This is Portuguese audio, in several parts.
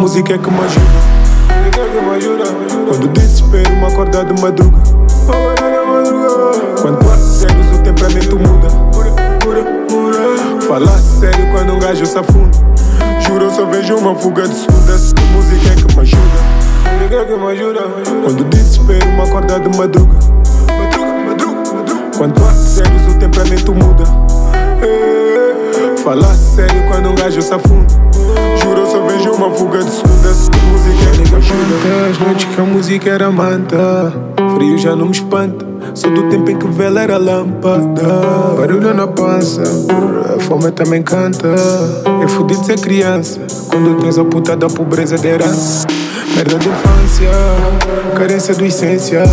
Música é que me ajuda. Música é que me ajuda. Quando desespero, me acordar de madruga. Quando a sérios, o temperamento muda. Falar sério quando um gajo se afunda. Juro, eu só vejo uma fuga de segunda. Música é que me ajuda. Música é que me ajuda. Quando desespero, me acordar de madruga. Quando tô a sérios, o temperamento muda. Falar sério quando um gajo se afunda. Juro, só vejo uma fuga de segunda. Música me ajuda. As noites que a música era manta. Frio já não me espanta. Sou do tempo em que vela era lâmpada. Barulho na pança, a fome também canta. É fudido ser criança. Quando tens a puta da pobreza de herança. Merda de infância, carência do essencial.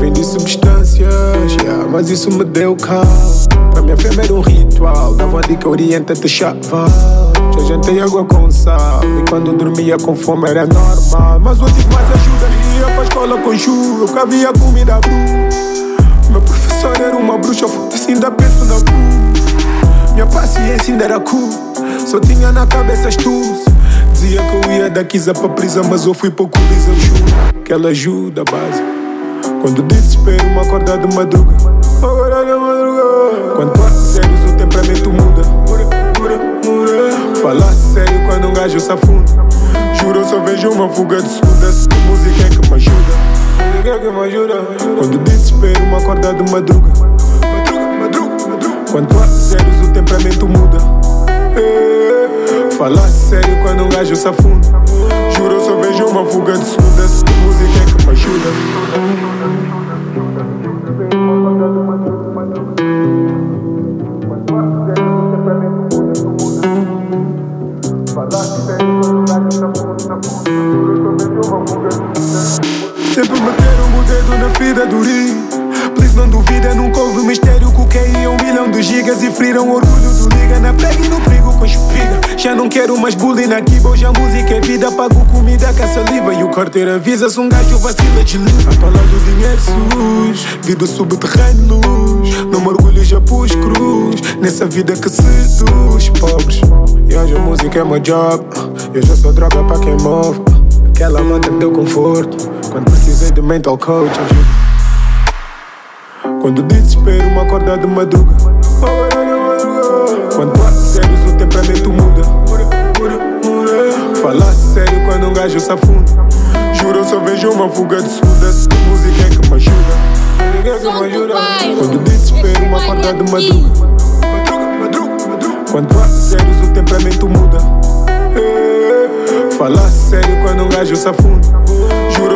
Vem de substâncias, yeah, mas isso me deu calma. Pra minha fêmea era um ritual. Dava uma dica, orienta-te, chapa. Já jantei água com sal. E quando dormia com fome era normal. Mas tive mais ajuda. Ia pra escola com chuva, porque havia comida bruta. Meu professor era uma bruxa, foda-se, ainda penso na cu. Minha paciência ainda era cool. Só tinha na cabeça astúcia. Dizia que eu ia da Kisa pra prisão, mas eu fui o colisão juro Que ela ajuda base. Quando desespero, me acordar de madruga. Acordar de madruga. Quando a sérios, o temperamento muda. Falar sério quando um gajo se afunda. Juro, só vejo uma fuga de segunda. Música é que me ajuda. Música é que me ajuda. Quando desespero, me acordar de madruga. Quando tô a sérios, o temperamento muda. Falar sério quando um gajo se afunda. Juro, só vejo uma fuga de segunda. Música é que me ajuda. Ferida do rim Please não duvida, nunca houve mistério QI é um milhão de gigas E feriram o orgulho do liga Na prega e no perigo com espiga. Já não quero mais bullying aqui Hoje a música é vida Pago comida com a saliva E o carteiro avisa Se um gajo vacila de luz A falar do dinheiro sujo Vida subterrâneo luz Não me orgulho, já pus cruz Nessa vida que seduz. Pobres E hoje a música é meu job. Eu já sou droga para quem move. Aquela manta me conforto. Quando precisei de mental coach ajuda quando desespero, me acordar de madruga. Quando a sérios, o temperamento muda. Falar sério quando um gajo se afunda. Juro, eu só vejo uma fuga de segunda. Música é que me ajuda. Música é que me ajuda. Quando desespero, me acordar de madruga. Quando a sérios, o temperamento muda. Falar sério quando um gajo se afunda. Juro,